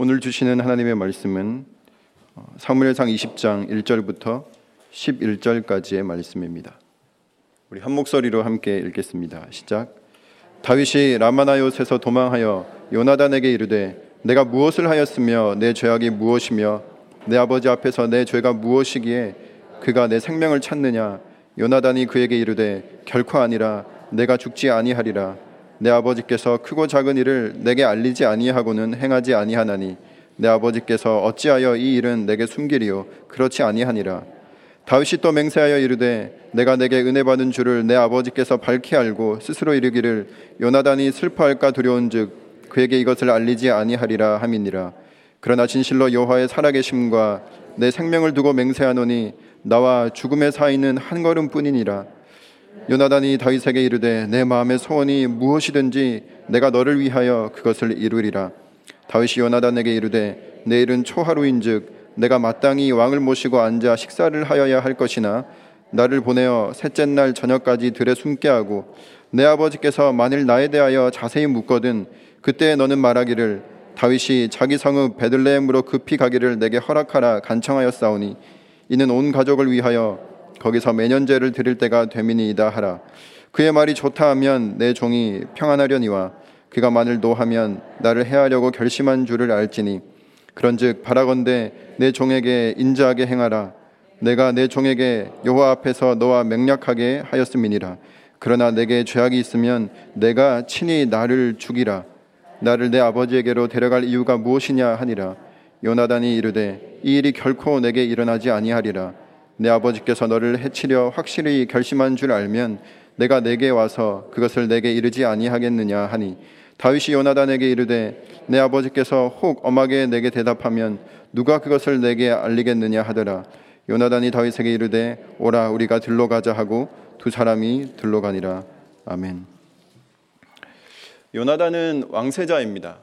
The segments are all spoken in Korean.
오늘 주시는 하나님의 말씀은 어, 사무엘상 20장 1절부터 11절까지의 말씀입니다. 우리 한 목소리로 함께 읽겠습니다. 시작. 다윗이 라마나요에서 도망하여 요나단에게 이르되 내가 무엇을 하였으며 내 죄악이 무엇이며 내 아버지 앞에서 내 죄가 무엇이기에 그가 내 생명을 찾느냐 요나단이 그에게 이르되 결코 아니라 내가 죽지 아니하리라 내 아버지께서 크고 작은 일을 내게 알리지 아니하고는 행하지 아니하나니 내 아버지께서 어찌하여 이 일은 내게 숨기리요? 그렇지 아니하니라. 다윗이 또 맹세하여 이르되 내가 내게 은혜 받은 줄을 내 아버지께서 밝히 알고 스스로 이르기를 요나단이 슬퍼할까 두려운즉 그에게 이것을 알리지 아니하리라 함이니라. 그러나 진실로 여호와의 살아계심과 내 생명을 두고 맹세하노니 나와 죽음의 사이는 한 걸음뿐이니라 요나단이 다윗에게 이르되 내 마음의 소원이 무엇이든지 내가 너를 위하여 그것을 이루리라. 다윗이 요나단에게 이르되 내일은 초하루인즉 내가 마땅히 왕을 모시고 앉아 식사를 하여야 할 것이나 나를 보내어 셋째 날 저녁까지 들에 숨게 하고 내 아버지께서 만일 나에 대하여 자세히 묻거든 그때 너는 말하기를 다윗이 자기 성읍 베들레헴으로 급히 가기를 내게 허락하라 간청하였사오니 이는 온 가족을 위하여 거기서 매년제를 드릴 때가 되미니이다 하라. 그의 말이 좋다 하면 내 종이 평안하려니와 그가 만일 노하면 나를 해하려고 결심한 줄을 알지니 그런즉 바라건대 내 종에게 인자하게 행하라. 내가 내 종에게 여호와 앞에서 너와 맹약하게 하였음이니라. 그러나 내게 죄악이 있으면 내가 친히 나를 죽이라. 나를 내 아버지에게로 데려갈 이유가 무엇이냐 하니라. 요나단이 이르되 이 일이 결코 내게 일어나지 아니하리라 내 아버지께서 너를 해치려 확실히 결심한 줄 알면 내가 내게 와서 그것을 내게 이르지 아니하겠느냐 하니 다윗이 요나단에게 이르되 내 아버지께서 혹 엄하게 내게 대답하면 누가 그것을 내게 알리겠느냐 하더라 요나단이 다윗에게 이르되 오라 우리가 들러 가자 하고 두 사람이 들러 가니라 아멘. 요나단은 왕세자입니다.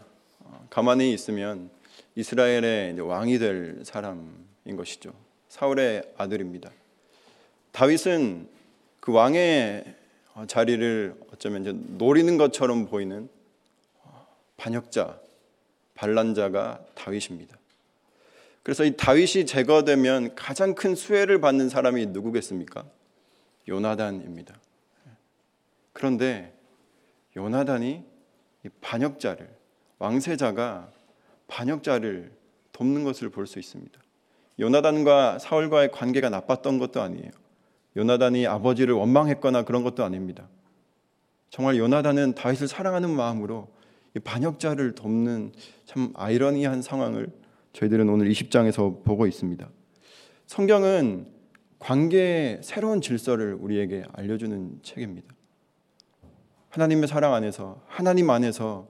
가만히 있으면 이스라엘의 왕이 될 사람인 것이죠. 사울의 아들입니다. 다윗은 그 왕의 자리를 어쩌면 이제 노리는 것처럼 보이는 반역자, 반란자가 다윗입니다. 그래서 이 다윗이 제거되면 가장 큰 수혜를 받는 사람이 누구겠습니까? 요나단입니다. 그런데 요나단이 반역자를 왕세자가 반역자를 돕는 것을 볼 수 있습니다. 요나단과 사울과의 관계가 나빴던 것도 아니에요. 요나단이 아버지를 원망했거나 그런 것도 아닙니다. 정말 요나단은 다윗을 사랑하는 마음으로 반역자를 돕는 참 아이러니한 상황을 저희들은 오늘 20장에서 보고 있습니다. 성경은 관계의 새로운 질서를 우리에게 알려주는 책입니다. 하나님의 사랑 안에서 하나님 안에서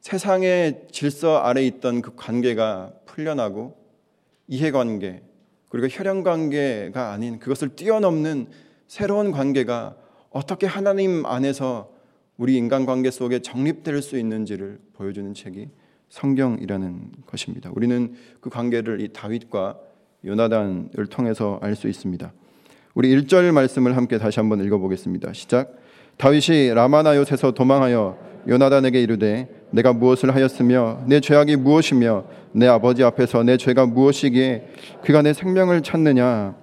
세상의 질서 아래 있던 그 관계가 풀려나고 이해관계 그리고 혈연관계가 아닌 그것을 뛰어넘는 새로운 관계가 어떻게 하나님 안에서 우리 인간관계 속에 정립될 수 있는지를 보여주는 책이 성경이라는 것입니다. 우리는 그 관계를 이 다윗과 요나단을 통해서 알 수 있습니다. 우리 1절 말씀을 함께 다시 한번 읽어보겠습니다. 시작. 다윗이 라마나요에서 도망하여 요나단에게 이르되 내가 무엇을 하였으며 내 죄악이 무엇이며 내 아버지 앞에서 내 죄가 무엇이기에 그가 내 생명을 찾느냐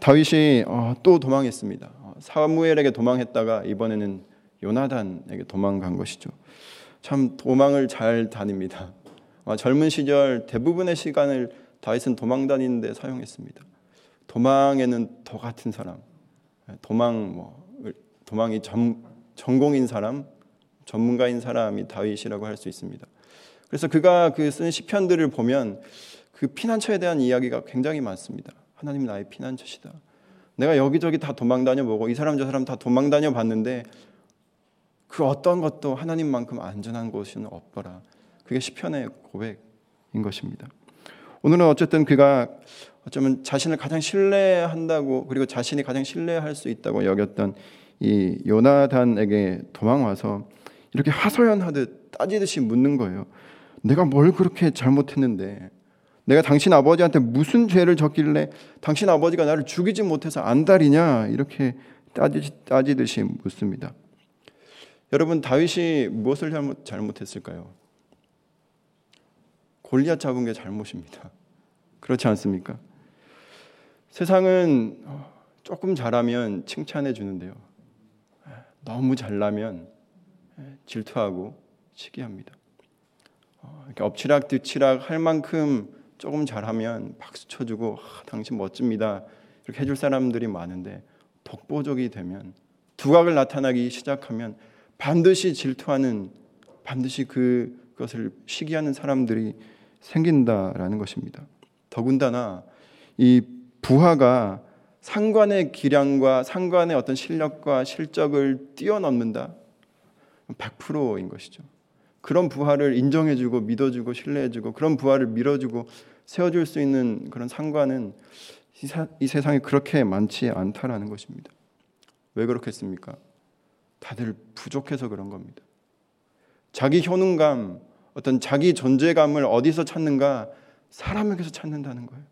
다윗이 어, 또 도망했습니다. 어, 사무엘에게 도망했다가 이번에는 요나단에게 도망간 것이죠. 참 도망을 잘 다닙니다. 어, 젊은 시절 대부분의 시간을 다윗은 도망 다니는데 사용했습니다. 도망에는 더 같은 사람, 도망 뭐 도망이 전, 전공인 사람, 전문가인 사람이 다윗이라고 할 수 있습니다. 그래서 그가 그 쓴 시편들을 보면 그 피난처에 대한 이야기가 굉장히 많습니다. 하나님 나의 피난처시다. 내가 여기저기 다 도망 다녀 보고 이 사람 저 사람 다 도망 다녀 봤는데 그 어떤 것도 하나님만큼 안전한 곳은 없더라. 그게 시편의 고백인 것입니다. 오늘은 어쨌든 그가 어쩌면 자신을 가장 신뢰한다고 그리고 자신이 가장 신뢰할 수 있다고 여겼던 이 요나단에게 도망 와서 이렇게 하소연하듯 따지듯이 묻는 거예요. 내가 뭘 그렇게 잘못했는데 내가 당신 아버지한테 무슨 죄를 졌길래 당신 아버지가 나를 죽이지 못해서 안달이냐 이렇게 따지 듯이 묻습니다. 여러분 다윗이 무엇을 잘못 잘못했을까요? 골리앗 잡은 게 잘못입니다. 그렇지 않습니까? 세상은 조금 잘하면 칭찬해 주는데요. 너무 잘나면 질투하고 시기합니다. 이렇게 엎치락 뒤치락 할 만큼 조금 잘하면 박수 쳐주고 아, 당신 멋집니다. 이렇게 해줄 사람들이 많은데 독보적이 되면 두각을 나타나기 시작하면 반드시 질투하는 반드시 그것을 시기하는 사람들이 생긴다라는 것입니다. 더군다나 이 부하가 상관의 기량과 상관의 어떤 실력과 실적을 뛰어넘는다. 100%인 것이죠. 그런 부하를 인정해주고 믿어주고 신뢰해주고 그런 부하를 밀어주고 세워줄 수 있는 그런 상관은 이, 사, 이 세상에 그렇게 많지 않다라는 것입니다. 왜 그렇겠습니까? 다들 부족해서 그런 겁니다. 자기 효능감, 어떤 자기 존재감을 어디서 찾는가? 사람에게서 찾는다는 거예요.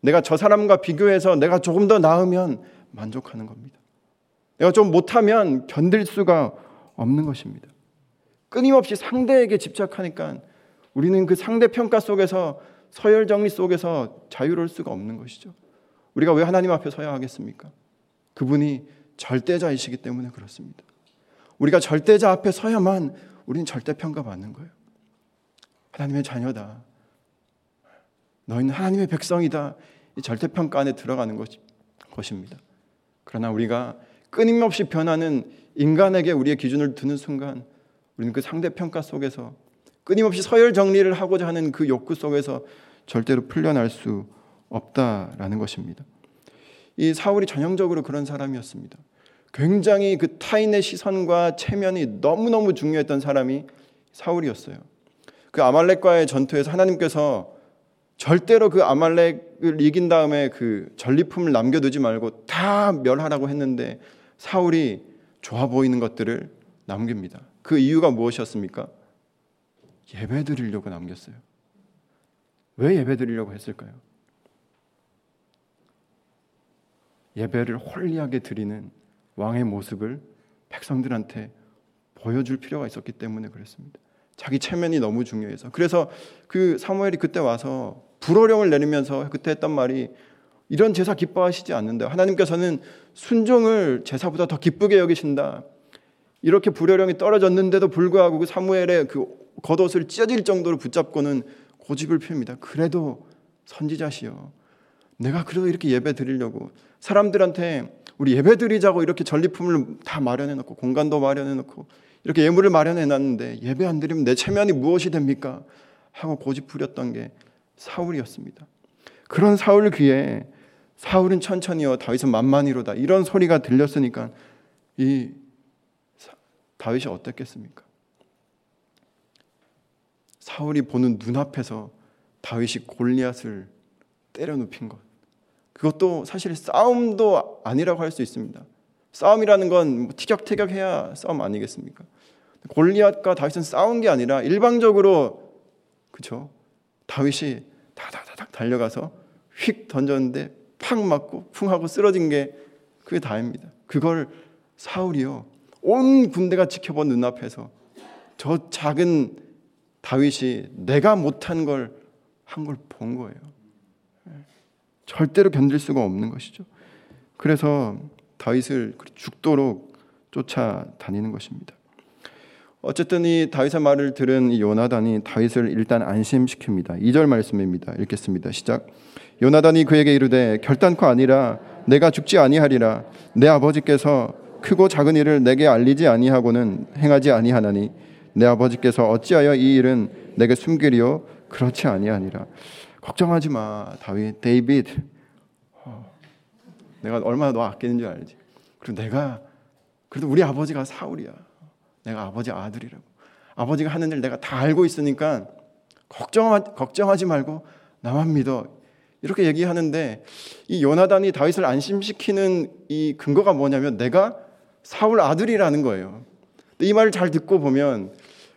내가 저 사람과 비교해서 내가 조금 더 나으면 만족하는 겁니다. 내가 좀 못하면 견딜 수가 없는 것입니다. 끊임없이 상대에게 집착하니까 우리는 그 상대 평가 속에서 서열 정리 속에서 자유로울 수가 없는 것이죠. 우리가 왜 하나님 앞에 서야 하겠습니까? 그분이 절대자이시기 때문에 그렇습니다. 우리가 절대자 앞에 서야만 우리는 절대 평가받는 거예요. 하나님의 자녀다. 너희는 하나님의 백성이다. 이 절대 평가 안에 들어가는 것, 것입니다. 그러나 우리가 끊임없이 변하는 인간에게 우리의 기준을 두는 순간 우리는 그 상대 평가 속에서 끊임없이 서열 정리를 하고자 하는 그 욕구 속에서 절대로 풀려날 수 없다라는 것입니다. 이 사울이 전형적으로 그런 사람이었습니다. 굉장히 그 타인의 시선과 체면이 너무너무 중요했던 사람이 사울이었어요. 그 아말렉과의 전투에서 하나님께서 절대로 그 아말렉을 이긴 다음에 그 전리품을 남겨두지 말고 다 멸하라고 했는데 사울이 좋아 보이는 것들을 남깁니다. 그 이유가 무엇이었습니까? 예배 드리려고 남겼어요. 왜 예배 드리려고 했을까요? 예배를 홀리하게 드리는 왕의 모습을 백성들한테 보여줄 필요가 있었기 때문에 그랬습니다. 자기 체면이 너무 중요해서. 그래서 그 사무엘이 그때 와서 불호령을 내리면서 그때 했던 말이 이런 제사 기뻐하시지 않는다. 하나님께서는 순종을 제사보다 더 기쁘게 여기신다. 이렇게 불호령이 떨어졌는데도 불구하고 그 사무엘의 그 겉옷을 찢어질 정도로 붙잡고는 고집을 피웁니다. 그래도 선지자시여. 내가 그래도 이렇게 예배 드리려고 사람들한테 우리 예배 드리자고 이렇게 전리품을 다 마련해 놓고 공간도 마련해 놓고 이렇게 예물을 마련해 놨는데 예배 안 드리면 내 체면이 무엇이 됩니까? 하고 고집 부렸던 게 사울이었습니다. 그런 사울 귀에 사울은 천천히요 다윗은 만만히로다 이런 소리가 들렸으니까 이 다윗이 어땠겠습니까? 사울이 보는 눈앞에서 다윗이 골리앗을 때려 눕힌 것. 그것도 사실 싸움도 아니라고 할 수 있습니다. 싸움이라는 건뭐 티격태격해야 싸움 아니겠습니까? 골리앗과 다윗은 싸운 게 아니라 일방적으로 그렇죠. 다윗이 다다다닥 달려가서 휙 던졌는데 팍 맞고 쿵 하고 쓰러진 게 그게 다입니다. 그걸 사울이요 온 군대가 지켜본 눈앞에서 저 작은 다윗이 내가 못한 걸 한 걸 본 거예요. 절대로 견딜 수가 없는 것이죠. 그래서 다윗을 죽도록 쫓아다니는 것입니다. 어쨌든 이 다윗의 말을 들은 이 요나단이 다윗을 일단 안심시킵니다. 2절 말씀입니다. 읽겠습니다. 시작. 요나단이 그에게 이르되 결단코 아니라 내가 죽지 아니하리라 내 아버지께서 크고 작은 일을 내게 알리지 아니하고는 행하지 아니하나니 내 아버지께서 어찌하여 이 일은 내게 숨기리요 그렇지 아니하니라. 걱정하지 마, 다윗, 데이비드. 어, 내가 얼마나 너 아끼는 줄 알지. 그리고 내가 그래도 우리 아버지가 사울이야. 내가 아버지 아들이라고. 아버지가 하는 일 내가 다 알고 있으니까 걱정 걱정하지 말고 나만 믿어. 이렇게 얘기하는데 이 요나단이 다윗을 안심시키는 이 근거가 뭐냐면 내가 사울 아들이라는 거예요. 이 말을 잘 듣고 보면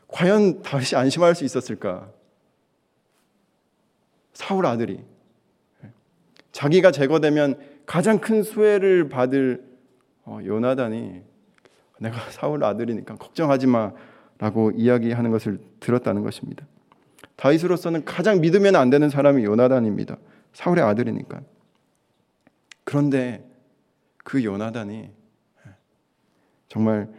과연 다윗이 안심할 수 있었을까? 사울 아들이 자기가 제거되면 가장 큰 수혜를 받을 어, 요나단이 내가 사울 아들이니까 걱정하지 마라고 이야기하는 것을 들었다는 것입니다. 다윗으로서는 가장 믿으면 안 되는 사람이 요나단입니다. 사울의 아들이니까. 그런데 그 요나단이 정말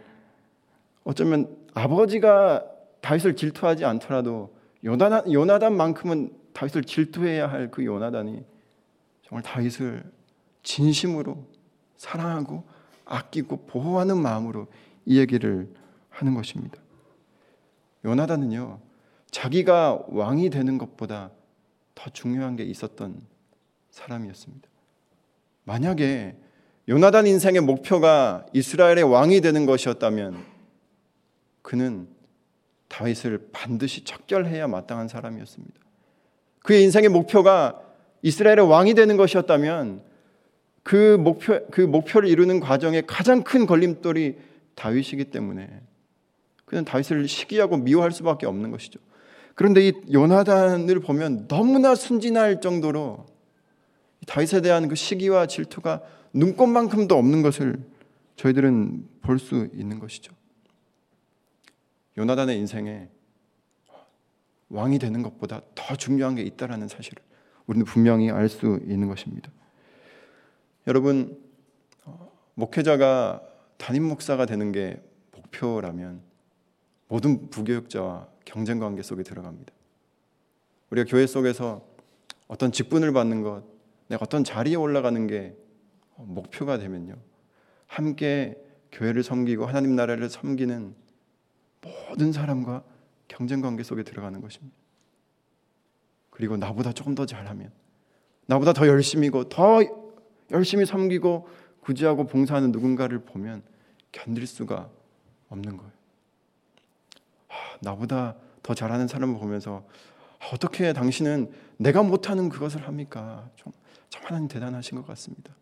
어쩌면 아버지가 다윗을 질투하지 않더라도 요나단, 요나단만큼은 다윗을 질투해야 할 그 요나단이 정말 다윗을 진심으로 사랑하고 아끼고 보호하는 마음으로 이 얘기를 하는 것입니다. 요나단은요, 자기가 왕이 되는 것보다 더 중요한 게 있었던 사람이었습니다. 만약에 요나단 인생의 목표가 이스라엘의 왕이 되는 것이었다면 그는 다윗을 반드시 척결해야 마땅한 사람이었습니다. 그의 인생의 목표가 이스라엘의 왕이 되는 것이었다면 그 목표 그 목표를 이루는 과정에 가장 큰 걸림돌이 다윗이기 때문에 그는 다윗을 시기하고 미워할 수밖에 없는 것이죠. 그런데 이 요나단을 보면 너무나 순진할 정도로 다윗에 대한 그 시기와 질투가 눈꽃만큼도 없는 것을 저희들은 볼 수 있는 것이죠. 요나단의 인생에 왕이 되는 것보다 더 중요한 게 있다라는 사실을 우리는 분명히 알 수 있는 것입니다. 여러분 목회자가 담임 목사가 되는 게 목표라면 모든 부교육자와 경쟁 관계 속에 들어갑니다. 우리가 교회 속에서 어떤 직분을 받는 것, 내가 어떤 자리에 올라가는 게 목표가 되면요. 함께 교회를 섬기고 하나님 나라를 섬기는 모든 사람과 경쟁 관계 속에 들어가는 것입니다. 그리고 나보다 조금 더 잘하면 나보다 더 열심히고 더 열심히 섬기고 구제하고 봉사하는 누군가를 보면 견딜 수가 없는 거예요. 아, 나보다 더 잘하는 사람을 보면서 아, 어떻게 당신은 내가 못하는 그것을 합니까? 좀, 참 하나님 대단하신 것 같습니다.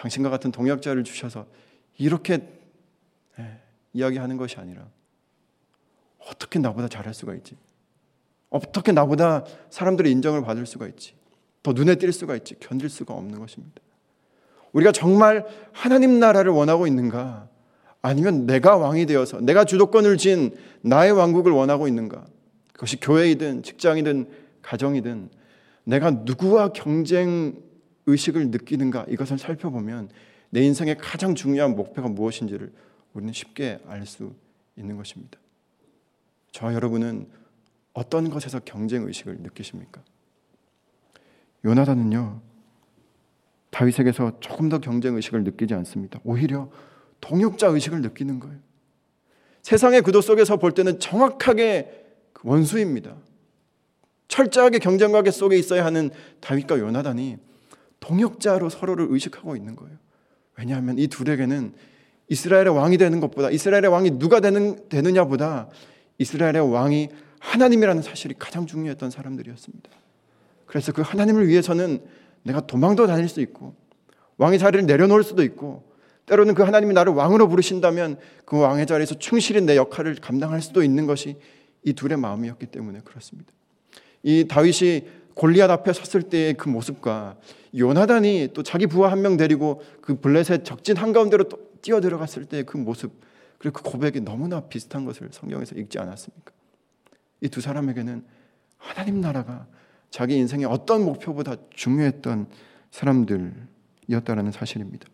당신과 같은 동역자를 주셔서 이렇게 예, 이야기하는 것이 아니라 어떻게 나보다 잘할 수가 있지? 어떻게 나보다 사람들의 인정을 받을 수가 있지? 더 눈에 띌 수가 있지? 견딜 수가 없는 것입니다. 우리가 정말 하나님 나라를 원하고 있는가? 아니면 내가 왕이 되어서 내가 주도권을 쥔 나의 왕국을 원하고 있는가? 그것이 교회이든 직장이든 가정이든 내가 누구와 경쟁 의식을 느끼는가 이것을 살펴보면 내 인생의 가장 중요한 목표가 무엇인지를 우리는 쉽게 알 수 있는 것입니다. 저 여러분은 어떤 것에서 경쟁 의식을 느끼십니까? 요나단은요 다윗에게서 조금 더 경쟁 의식을 느끼지 않습니다. 오히려 동역자 의식을 느끼는 거예요. 세상의 구도 속에서 볼 때는 정확하게 그 원수입니다. 철저하게 경쟁 관계 속에 있어야 하는 다윗과 요나단이 동역자로 서로를 의식하고 있는 거예요. 왜냐하면 이 둘에게는 이스라엘의 왕이 되는 것보다 이스라엘의 왕이 누가 되는 되느냐보다 이스라엘의 왕이 하나님이라는 사실이 가장 중요했던 사람들이었습니다. 그래서 그 하나님을 위해서는 내가 도망도 다닐 수 있고 왕의 자리를 내려놓을 수도 있고 때로는 그 하나님이 나를 왕으로 부르신다면 그 왕의 자리에서 충실히 내 역할을 감당할 수도 있는 것이 이 둘의 마음이었기 때문에 그렇습니다. 이 다윗이 골리앗 앞에 섰을 때의 그 모습과 요나단이 또 자기 부하 한 명 데리고 그 블레셋 적진 한가운데로 또 뛰어 들어갔을 때의 그 모습 그리고 그 고백이 너무나 비슷한 것을 성경에서 읽지 않았습니까? 이 두 사람에게는 하나님 나라가 자기 인생의 어떤 목표보다 중요했던 사람들이었다라는 사실입니다.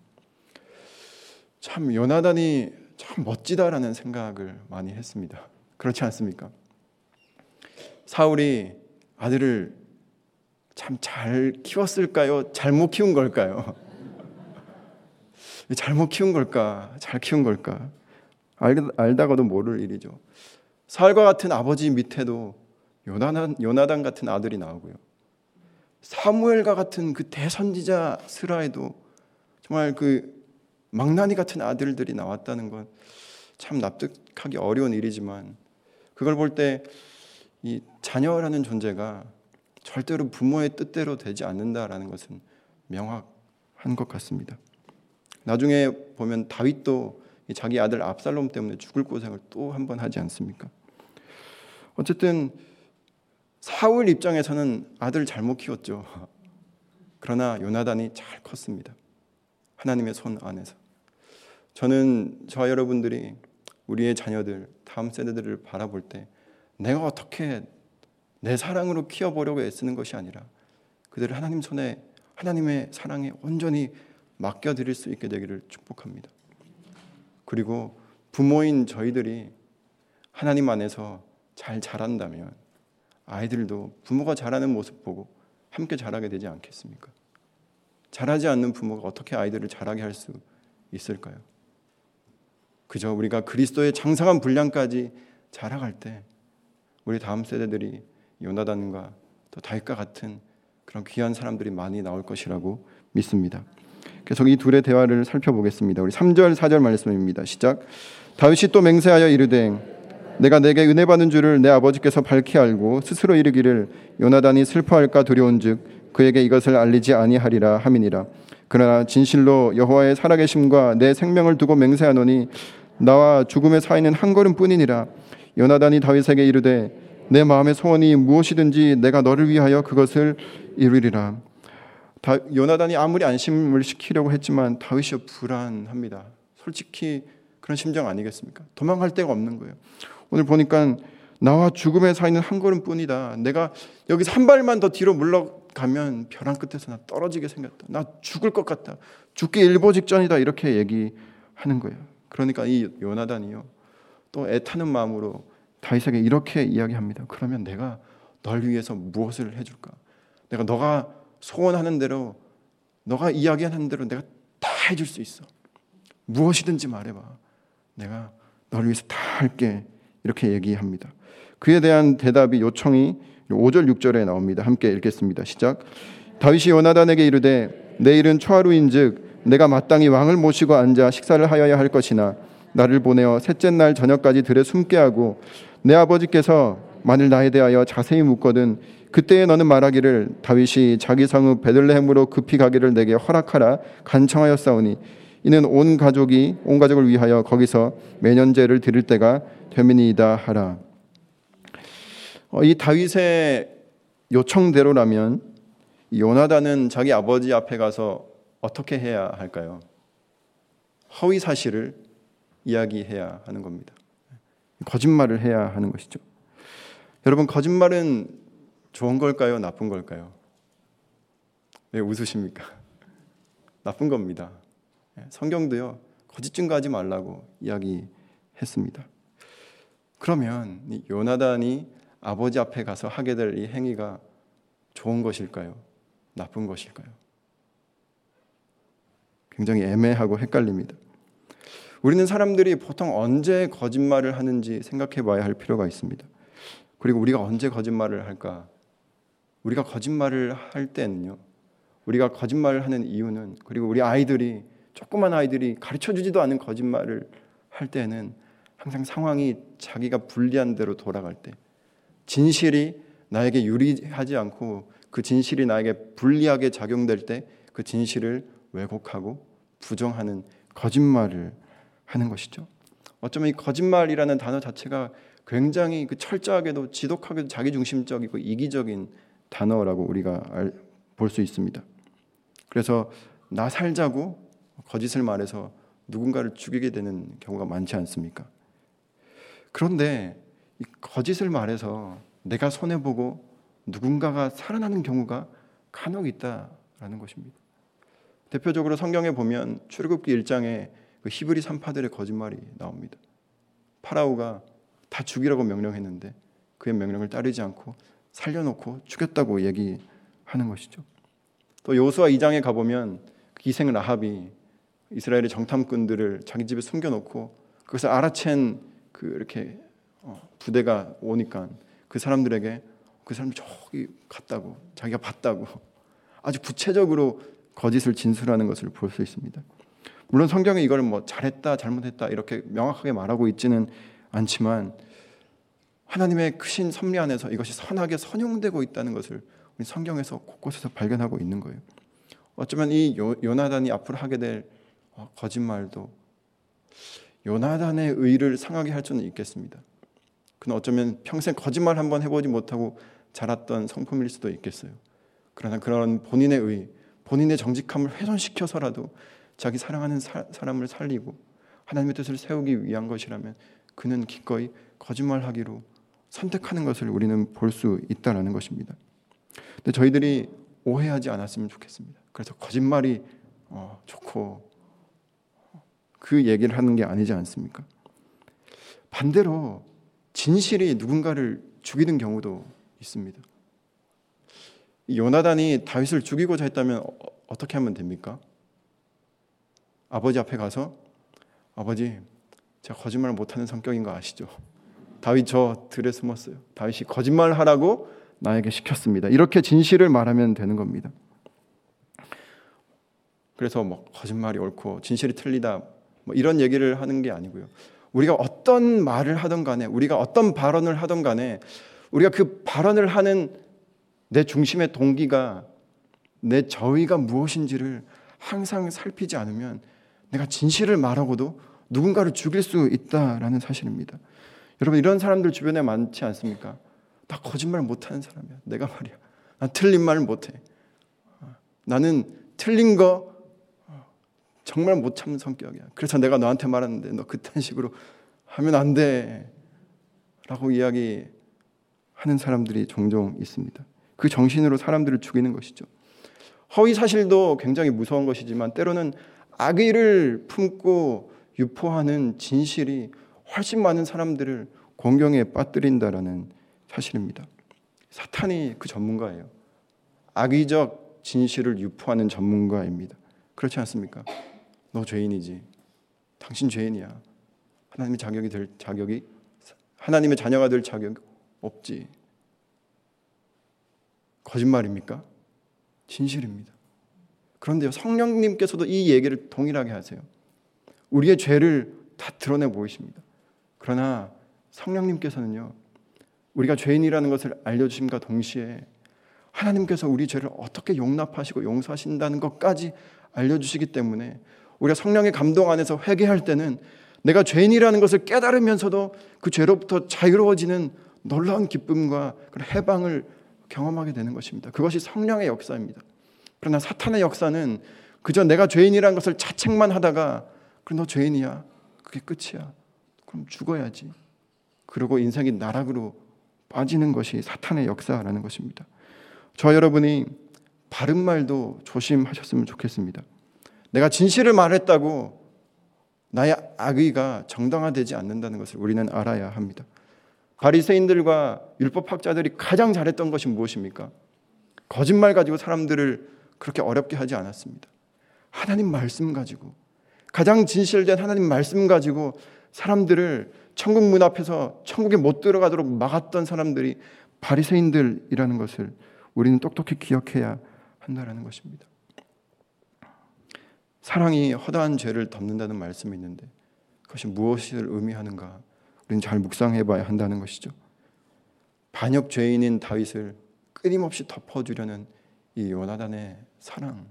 참 요나단이 참 멋지다라는 생각을 많이 했습니다. 그렇지 않습니까? 사울이 아들을 참 잘 키웠을까요? 잘못 키운 걸까요? 잘못 키운 걸까? 잘 키운 걸까? 알, 다가도 모를 일이죠. 사울과 같은 아버지 밑에도 요나단, 요나단 같은 아들이 나오고요. 사무엘과 같은 그 대선지자 스라에도 정말 그 망나니 같은 아들들이 나왔다는 건 참 납득하기 어려운 일이지만 그걸 볼 때 이 자녀라는 존재가 절대로 부모의 뜻대로 되지 않는다라는 것은 명확한 것 같습니다. 나중에 보면 다윗도 자기 아들 압살롬 때문에 죽을 고생을 또 한 번 하지 않습니까? 어쨌든 사울 입장에서는 아들 잘못 키웠죠. 그러나 요나단이 잘 컸습니다. 하나님의 손 안에서. 저는 저 여러분들이 우리의 자녀들, 다음 세대들을 바라볼 때 내가 어떻게 내 사랑으로 키워보려고 애쓰는 것이 아니라 그들을 하나님 손에 하나님의 사랑에 온전히 맡겨드릴 수 있게 되기를 축복합니다. 그리고 부모인 저희들이 하나님 안에서 잘 자란다면 아이들도 부모가 자라는 모습 보고 함께 자라게 되지 않겠습니까? 자라지 않는 부모가 어떻게 아이들을 자라게 할 수 있을까요? 그저 우리가 그리스도의 장성한 분량까지 자라갈 때 우리 다음 세대들이 요나단과 또 다윗과 같은 그런 귀한 사람들이 많이 나올 것이라고 믿습니다. 계속 이 둘의 대화를 살펴보겠습니다. 우리 3절 4절 말씀입니다. 시작. 다윗이 또 맹세하여 이르되 내가 내게 은혜 받는 줄을 내 아버지께서 밝히 알고 스스로 이르기를 요나단이 슬퍼할까 두려운즉 그에게 이것을 알리지 아니하리라 함이니라. 그러나 진실로 여호와의 살아계심과 내 생명을 두고 맹세하노니 나와 죽음의 사이는 한 걸음뿐이니라. 요나단이 다윗에게 이르되 내 마음의 소원이 무엇이든지 내가 너를 위하여 그것을 이루리라. 다, 요나단이 아무리 안심을 시키려고 했지만 다윗이 불안합니다. 솔직히 그런 심정 아니겠습니까? 도망갈 데가 없는 거예요. 오늘 보니까 나와 죽음의 사이는 한 걸음뿐이다. 내가 여기서 한 발만 더 뒤로 물러가면 벼랑 끝에서 나 떨어지게 생겼다. 나 죽을 것 같다. 죽기 일보 직전이다. 이렇게 얘기하는 거예요. 그러니까 이 요나단이요. 또 애타는 마음으로 다윗에게 이렇게 이야기합니다. 그러면 내가 널 위해서 무엇을 해줄까? 내가 너가 소원하는 대로 너가 이야기하는 대로 내가 다 해줄 수 있어. 무엇이든지 말해봐. 내가 널 위해서 다 할게. 이렇게 얘기합니다. 그에 대한 대답이 요청이 5절 6절에 나옵니다. 함께 읽겠습니다. 시작. 다윗이 요나단에게 이르되 내일은 초하루인즉 내가 마땅히 왕을 모시고 앉아 식사를 하여야 할 것이나 나를 보내어 셋째 날 저녁까지 들에 숨게 하고 내 아버지께서 만일 나에 대하여 자세히 묻거든 그때에 너는 말하기를 다윗이 자기 성읍 베들레헴으로 급히 가기를 내게 허락하라 간청하였사오니 이는 온 가족이 온 가족을 위하여 거기서 매년제를 드릴 때가 되민이다 하라. 어, 이 다윗의 요청대로라면 요나단은 자기 아버지 앞에 가서 어떻게 해야 할까요? 허위 사실을 이야기해야 하는 겁니다. 거짓말을 해야 하는 것이죠. 여러분 거짓말은 좋은 걸까요? 나쁜 걸까요? 왜 웃으십니까? 나쁜 겁니다. 성경도요 거짓 증거하지 말라고 이야기했습니다. 그러면 요나단이 아버지 앞에 가서 하게 될 이 행위가 좋은 것일까요? 나쁜 것일까요? 굉장히 애매하고 헷갈립니다. 우리는 사람들이 보통 언제 거짓말을 하는지 생각해 봐야 할 필요가 있습니다. 그리고 우리가 언제 거짓말을 할까? 우리가 거짓말을 할 때는요. 우리가 거짓말을 하는 이유는 그리고 우리 아이들이 조그만 아이들이 가르쳐 주지도 않은 거짓말을 할 때는 항상 상황이 자기가 불리한 대로 돌아갈 때 진실이 나에게 유리하지 않고 그 진실이 나에게 불리하게 작용될 때 그 진실을 왜곡하고 부정하는 거짓말을 하는 것이죠. 어쩌면 이 거짓말이라는 단어 자체가 굉장히 그 철저하게도 지독하게도 자기중심적이고 이기적인 단어라고 우리가 볼 수 있습니다. 그래서 나 살자고 거짓을 말해서 누군가를 죽이게 되는 경우가 많지 않습니까? 그런데 이 거짓을 말해서 내가 손해 보고 누군가가 살아나는 경우가 간혹 있다라는 것입니다. 대표적으로 성경에 보면 출애굽기 1장에 그 히브리 산파들의 거짓말이 나옵니다. 파라오가 다 죽이라고 명령했는데 그의 명령을 따르지 않고 살려놓고 죽였다고 얘기하는 것이죠. 또 요수아 2장에 가보면 기생 라합이 이스라엘의 정탐꾼들을 자기 집에 숨겨놓고 그것을 알아챈 그 이렇게 어, 부대가 오니까 그 사람들에게 그 사람이 저기 갔다고 자기가 봤다고 아주 구체적으로 거짓을 진술하는 것을 볼 수 있습니다. 물론 성경에 이걸 뭐 잘했다, 잘못했다 이렇게 명확하게 말하고 있지는 않지만 하나님의 크신 섭리 안에서 이것이 선하게 선용되고 있다는 것을 우리 성경에서 곳곳에서 발견하고 있는 거예요. 어쩌면 이 요, 요나단이 앞으로 하게 될 어, 거짓말도 요나단의 의를 상하게 할 수는 있겠습니다. 그는 어쩌면 평생 거짓말 한번 해보지 못하고 자랐던 성품일 수도 있겠어요. 그러나 그런 본인의 의, 본인의 정직함을 훼손시켜서라도 자기 사랑하는 사, 람을 살리고 하나님의 뜻을 세우기 위한 것이라면 그는 기꺼이 거짓말하기로 선택하는 것을 우리는 볼 수 있다라는 것입니다. 근데 저희들이 오해하지 않았으면 좋겠습니다. 그래서 거짓말이 어, 좋고 그 얘기를 하는 게 아니지 않습니까? 반대로 진실이 누군가를 죽이는 경우도 있습니다. 요나단이 다윗을 죽이고자 했다면 어, 떻게 하면 됩니까? 아버지 앞에 가서 아버지 제가 거짓말 못하는 성격인 거 아시죠? 다윗 저 들에 숨었어요. 다윗이 거짓말 하라고 나에게 시켰습니다. 이렇게 진실을 말하면 되는 겁니다. 그래서 뭐 거짓말이 옳고 진실이 틀리다 뭐 이런 얘기를 하는 게 아니고요. 우리가 어떤 말을 하던 간에 우리가 어떤 발언을 하던 간에 우리가 그 발언을 하는 내 중심의 동기가 내 저의가 무엇인지를 항상 살피지 않으면 내가 진실을 말하고도 누군가를 죽일 수 있다라는 사실입니다. 여러분 이런 사람들 주변에 많지 않습니까? 나 거짓말 못하는 사람이야. 내가 말이야. 난 틀린 말 못해. 나는 틀린 거 정말 못 참는 성격이야. 그래서 내가 너한테 말하는데 너 그딴 식으로 하면 안 돼. 라고 이야기하는 사람들이 종종 있습니다. 그 정신으로 사람들을 죽이는 것이죠. 허위 사실도 굉장히 무서운 것이지만 때로는 악의를 품고 유포하는 진실이 훨씬 많은 사람들을 공경에 빠뜨린다라는 사실입니다. 사탄이 그 전문가예요. 악의적 진실을 유포하는 전문가입니다. 그렇지 않습니까? 너 죄인이지. 당신 죄인이야. 하나님의 자격이 될 자격이 하나님의 자녀가 될 자격 없지. 거짓말입니까? 진실입니다. 그런데요, 성령님께서도 이 얘기를 동일하게 하세요. 우리의 죄를 다 드러내 보이십니다. 그러나 성령님께서는요, 우리가 죄인이라는 것을 알려주심과 동시에 하나님께서 우리 죄를 어떻게 용납하시고 용서하신다는 것까지 알려주시기 때문에 우리가 성령의 감동 안에서 회개할 때는 내가 죄인이라는 것을 깨달으면서도 그 죄로부터 자유로워지는 놀라운 기쁨과 해방을 경험하게 되는 것입니다. 그것이 성령의 역사입니다. 그러나 사탄의 역사는 그저 내가 죄인이라는 것을 자책만 하다가 그럼 너 죄인이야. 그게 끝이야. 그럼 죽어야지. 그리고 인생이 나락으로 빠지는 것이 사탄의 역사라는 것입니다. 저 여러분이 바른 말도 조심하셨으면 좋겠습니다. 내가 진실을 말했다고 나의 악의가 정당화되지 않는다는 것을 우리는 알아야 합니다. 바리새인들과 율법 학자들이 가장 잘했던 것이 무엇입니까? 거짓말 가지고 사람들을 그렇게 어렵게 하지 않았습니다. 하나님 말씀 가지고 가장 진실된 하나님 말씀 가지고 사람들을 천국 문 앞에서 천국에 못 들어가도록 막았던 사람들이 바리새인들이라는 것을 우리는 똑똑히 기억해야 한다라는 것입니다. 사랑이 허다한 죄를 덮는다는 말씀이 있는데 그것이 무엇을 의미하는가 우리는 잘 묵상해 봐야 한다는 것이죠. 반역 죄인인 다윗을 끊임없이 덮어 주려는 이 요나단의 사랑,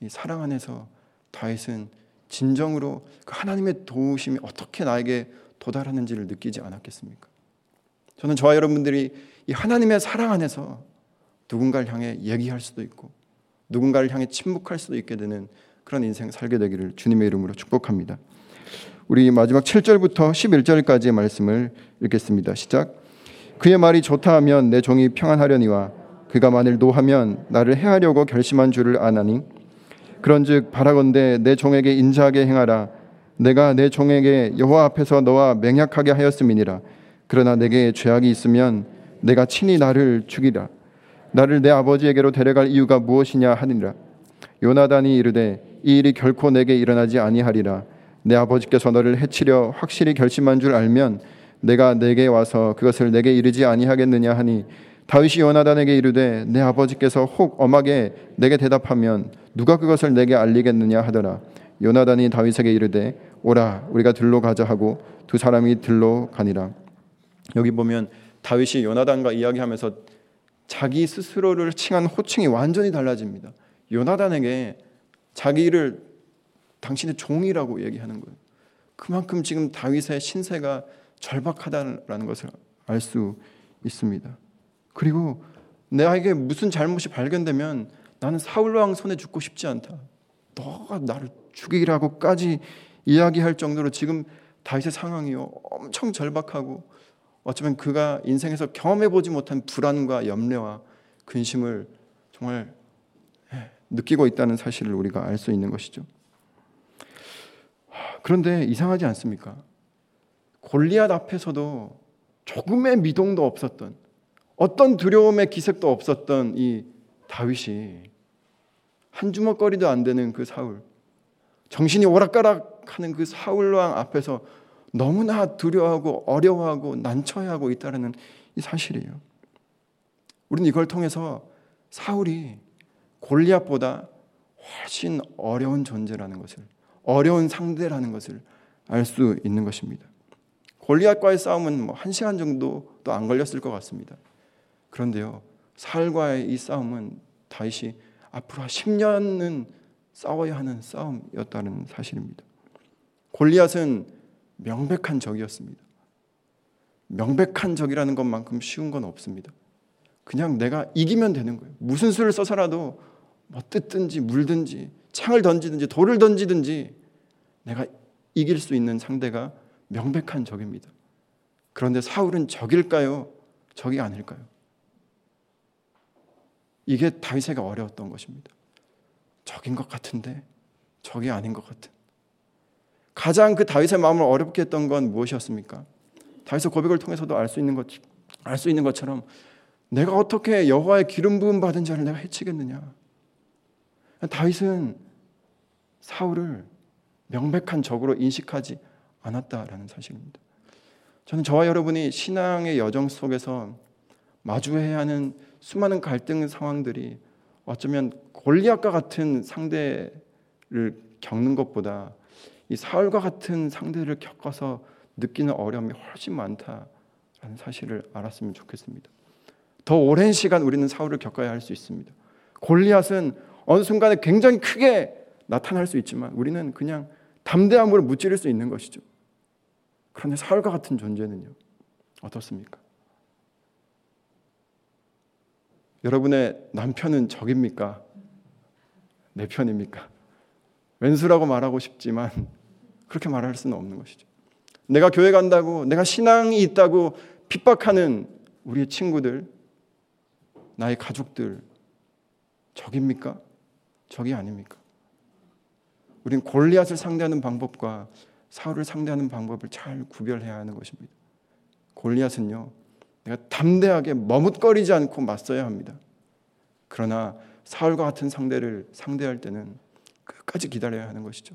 이 사랑 안에서 다윗은 진정으로 그 하나님의 도우심이 어떻게 나에게 도달하는지를 느끼지 않았겠습니까? 저는 저와 여러분들이 이 하나님의 사랑 안에서 누군가를 향해 얘기할 수도 있고 누군가를 향해 침묵할 수도 있게 되는 그런 인생 살게 되기를 주님의 이름으로 축복합니다. 우리 마지막 7절부터 11절까지의 말씀을 읽겠습니다. 시작. 그의 말이 좋다 하면 내 종이 평안하려니와 그가 만일 노하면 나를 해하려고 결심한 줄을 아나니? 그런즉 바라건대 내 종에게 인자하게 행하라. 내가 내 종에게 여호와 앞에서 너와 맹약하게 하였음이니라. 그러나 내게 죄악이 있으면 내가 친히 나를 죽이라. 나를 내 아버지에게로 데려갈 이유가 무엇이냐 하니라. 요나단이 이르되 이 일이 결코 내게 일어나지 아니하리라. 내 아버지께서 너를 해치려 확실히 결심한 줄 알면 내가 내게 와서 그것을 내게 이르지 아니하겠느냐 하니 다윗이 요나단에게 이르되 내 아버지께서 혹 엄하게 내게 대답하면 누가 그것을 내게 알리겠느냐 하더라 요나단이 다윗에게 이르되 오라 우리가 들로 가자 하고 두 사람이 들로 가니라 여기 보면 다윗이 요나단과 이야기하면서 자기 스스로를 칭한 호칭이 완전히 달라집니다. 요나단에게 자기를 당신의 종이라고 얘기하는 거예요. 그만큼 지금 다윗의 신세가 절박하다는 것을 알 수 있습니다. 그리고 내게 무슨 잘못이 발견되면 나는 사울 왕 손에 죽고 싶지 않다. 너가 나를 죽이라고까지 이야기할 정도로 지금 다윗의 상황이 엄청 절박하고 어쩌면 그가 인생에서 경험해 보지 못한 불안과 염려와 근심을 정말 예, 느끼고 있다는 사실을 우리가 알 수 있는 것이죠. 그런데 이상하지 않습니까? 골리앗 앞에서도 조금의 미동도 없었던 어떤 두려움의 기색도 없었던 이 다윗이 한 주먹거리도 안 되는 그 사울 정신이 오락가락하는 그 사울 왕 앞에서 너무나 두려워하고 어려워하고 난처해하고 있다는 이 사실이에요. 우리는 이걸 통해서 사울이 골리앗보다 훨씬 어려운 존재라는 것을 어려운 상대라는 것을 알 수 있는 것입니다. 골리앗과의 싸움은 뭐 한 시간 정도도 안 걸렸을 것 같습니다. 그런데요, 사울과의 이 싸움은 다윗이 앞으로 10년은 싸워야 하는 싸움이었다는 사실입니다. 골리앗은 명백한 적이었습니다. 명백한 적이라는 것만큼 쉬운 건 없습니다. 그냥 내가 이기면 되는 거예요. 무슨 수를 써서라도 뭐 뜯든지 물든지 창을 던지든지 돌을 던지든지 내가 이길 수 있는 상대가 명백한 적입니다. 그런데 사울은 적일까요? 적이 아닐까요? 이게 다윗에게 어려웠던 것입니다. 적인 것 같은데 적이 아닌 것 같은. 가장 그 다윗의 마음을 어렵게 했던 건 무엇이었습니까? 다윗의 고백을 통해서도 알 수 있는 것, 알 수 있는 것처럼 내가 어떻게 여호와의 기름 부음 받은 자를 내가 해치겠느냐? 다윗은 사울을 명백한 적으로 인식하지 않았다라는 사실입니다. 저는 저와 여러분이 신앙의 여정 속에서 마주해야 하는 수많은 갈등 상황들이 어쩌면 골리앗과 같은 상대를 겪는 것보다 이 사울과 같은 상대를 겪어서 느끼는 어려움이 훨씬 많다라는 사실을 알았으면 좋겠습니다. 더 오랜 시간 우리는 사울을 겪어야 할 수 있습니다. 골리앗은 어느 순간에 굉장히 크게 나타날 수 있지만 우리는 그냥 담대함으로 무찌를 수 있는 것이죠. 그런데 사울과 같은 존재는요. 어떻습니까? 여러분의 남편은 적입니까? 내 편입니까? 왼수라고 말하고 싶지만 그렇게 말할 수는 없는 것이죠. 내가 교회 간다고, 내가 신앙이 있다고 핍박하는 우리의 친구들, 나의 가족들, 적입니까? 적이 아닙니까? 우리는 골리앗을 상대하는 방법과 사울을 상대하는 방법을 잘 구별해야 하는 것입니다. 골리앗은요, 내가 담대하게 머뭇거리지 않고 맞서야 합니다. 그러나 사울과 같은 상대를 상대할 때는 끝까지 기다려야 하는 것이죠.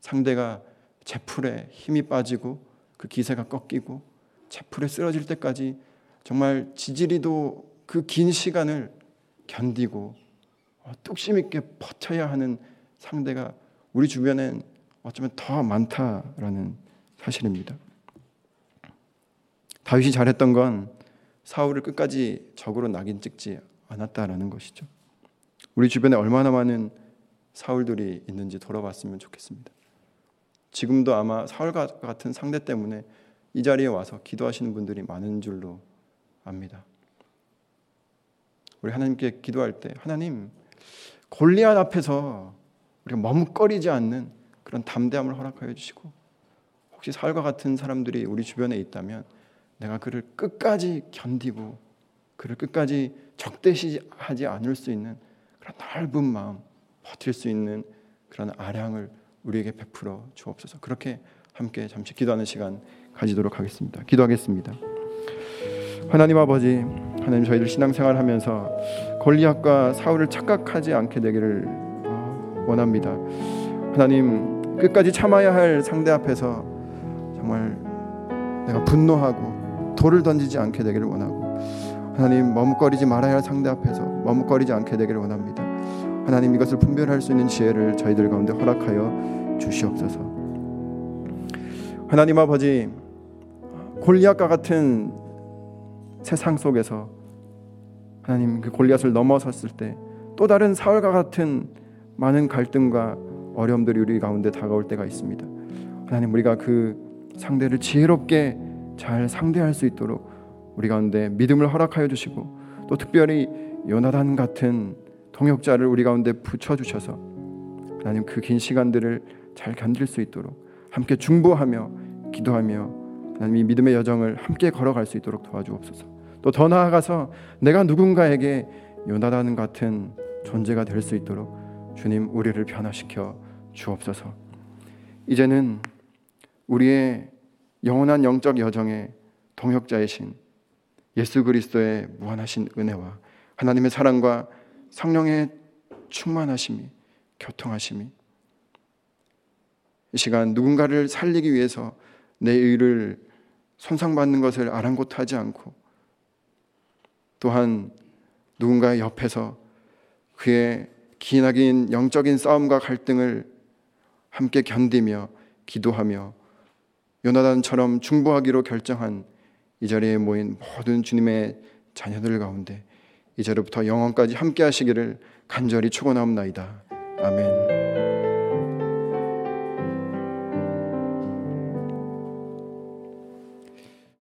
상대가 제풀에 힘이 빠지고 그 기세가 꺾이고 제풀에 쓰러질 때까지 정말 지지리도 그 긴 시간을 견디고 뚝심 있게 버텨야 하는 상대가 우리 주변엔 어쩌면 더 많다라는 사실입니다. 다윗이 잘했던 건 사울을 끝까지 적으로 낙인 찍지 않았다라는 것이죠. 우리 주변에 얼마나 많은 사울들이 있는지 돌아봤으면 좋겠습니다. 지금도 아마 사울과 같은 상대 때문에 이 자리에 와서 기도하시는 분들이 많은 줄로 압니다. 우리 하나님께 기도할 때 하나님 골리앗 앞에서 우리가 머뭇거리지 않는 그런 담대함을 허락하여 주시고 혹시 사울과 같은 사람들이 우리 주변에 있다면 내가 그를 끝까지 견디고 그를 끝까지 적대시하지 않을 수 있는 그런 넓은 마음, 버틸 수 있는 그런 아량을 우리에게 베풀어 주옵소서. 그렇게 함께 잠시 기도하는 시간 가지도록 하겠습니다. 기도하겠습니다. 하나님 아버지, 하나님 저희들 신앙생활 하면서 골리앗과 사울을 착각하지 않게 되기를 어, 원합니다. 하나님 끝까지 참아야 할 상대 앞에서 정말 내가 분노하고 돌을 던지지 않게 되기를 원하고 하나님 머뭇거리지 말아야 할 상대 앞에서 머뭇거리지 않게 되기를 원합니다. 하나님 이것을 분별할 수 있는 지혜를 저희들 가운데 허락하여 주시옵소서. 하나님 아버지 골리앗과 같은 세상 속에서 하나님 그 골리앗을 넘어섰을 때 또 다른 사울과 같은 많은 갈등과 어려움들이 우리 가운데 다가올 때가 있습니다. 하나님 우리가 그 상대를 지혜롭게 잘 상대할 수 있도록 우리 가운데 믿음을 허락하여 주시고 또 특별히 요나단 같은 동역자를 우리 가운데 붙여 주셔서 하나님 그 긴 시간들을 잘 견딜 수 있도록 함께 중보하며 기도하며 하나님 이 믿음의 여정을 함께 걸어갈 수 있도록 도와주옵소서. 또 더 나아가서 내가 누군가에게 요나단 같은 존재가 될 수 있도록 주님 우리를 변화시켜 주옵소서. 이제는 우리의 영원한 영적 여정의 동역자이신 예수 그리스도의 무한하신 은혜와 하나님의 사랑과 성령의 충만하심이 교통하심이 이 시간 누군가를 살리기 위해서 내 의를 손상받는 것을 아랑곳하지 않고 또한 누군가의 옆에서 그의 기나긴 영적인 싸움과 갈등을 함께 견디며 기도하며 요나단처럼 중보하기로 결정한 이 자리에 모인 모든 주님의 자녀들 가운데 이제로부터 영원까지 함께 하시기를 간절히 축원하옵나이다. 아멘.